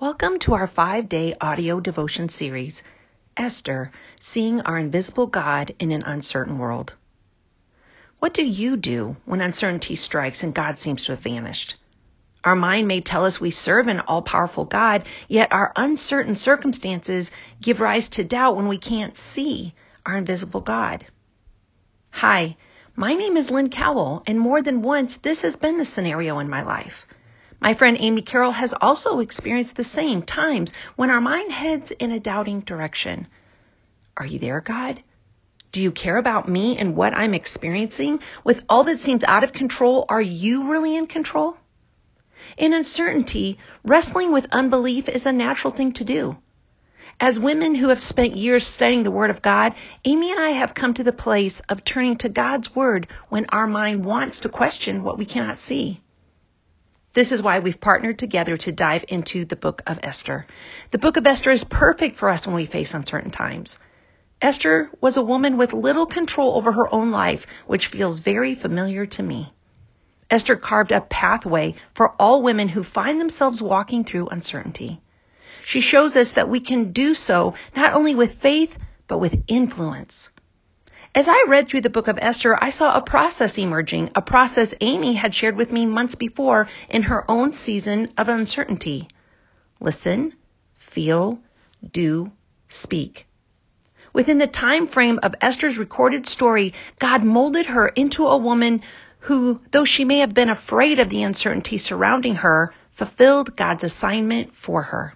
Welcome to our five day audio devotion series, Esther Seeing Our Invisible God in an Uncertain World. What do you do when uncertainty strikes and God seems to have vanished? Our mind may tell us we serve an all powerful God, yet our uncertain circumstances give rise to doubt when we can't see our invisible God. Hi, my name is Lynn Cowell, and more than once this has been the scenario in my life. My friend Amy Carroll has also experienced the same times when our mind heads in a doubting direction. Are you there, God? Do you care about me and what I'm experiencing? With all that seems out of control, are you really in control? In uncertainty, wrestling with unbelief is a natural thing to do. As women who have spent years studying the Word of God, Amy and I have come to the place of turning to God's Word when our mind wants to question what we cannot see. This is why we've partnered together to dive into the book of Esther. The book of Esther is perfect for us when we face uncertain times. Esther was a woman with little control over her own life, which feels very familiar to me. Esther carved a pathway for all women who find themselves walking through uncertainty. She shows us that we can do so not only with faith, but with influence. As I read through the book of Esther, I saw a process emerging, a process Amy had shared with me months before in her own season of uncertainty. Listen, feel, do, speak. Within the time frame of Esther's recorded story, God molded her into a woman who, though she may have been afraid of the uncertainty surrounding her, fulfilled God's assignment for her.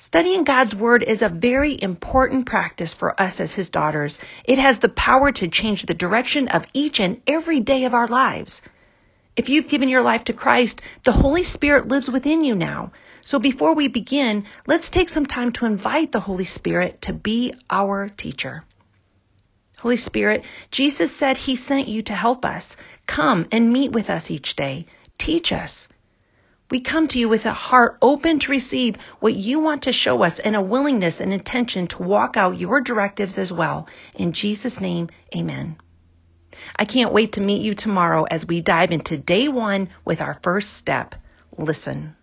Studying God's Word is a very important practice for us as His daughters. It has the power to change the direction of each and every day of our lives. If you've given your life to Christ, the Holy Spirit lives within you now. So before we begin, let's take some time to invite the Holy Spirit to be our teacher. Holy Spirit, Jesus said He sent you to help us. Come and meet with us each day. Teach us. We come to you with a heart open to receive what you want to show us and a willingness and intention to walk out your directives as well. In Jesus' name, amen. I can't wait to meet you tomorrow as we dive into day one with our first step listen.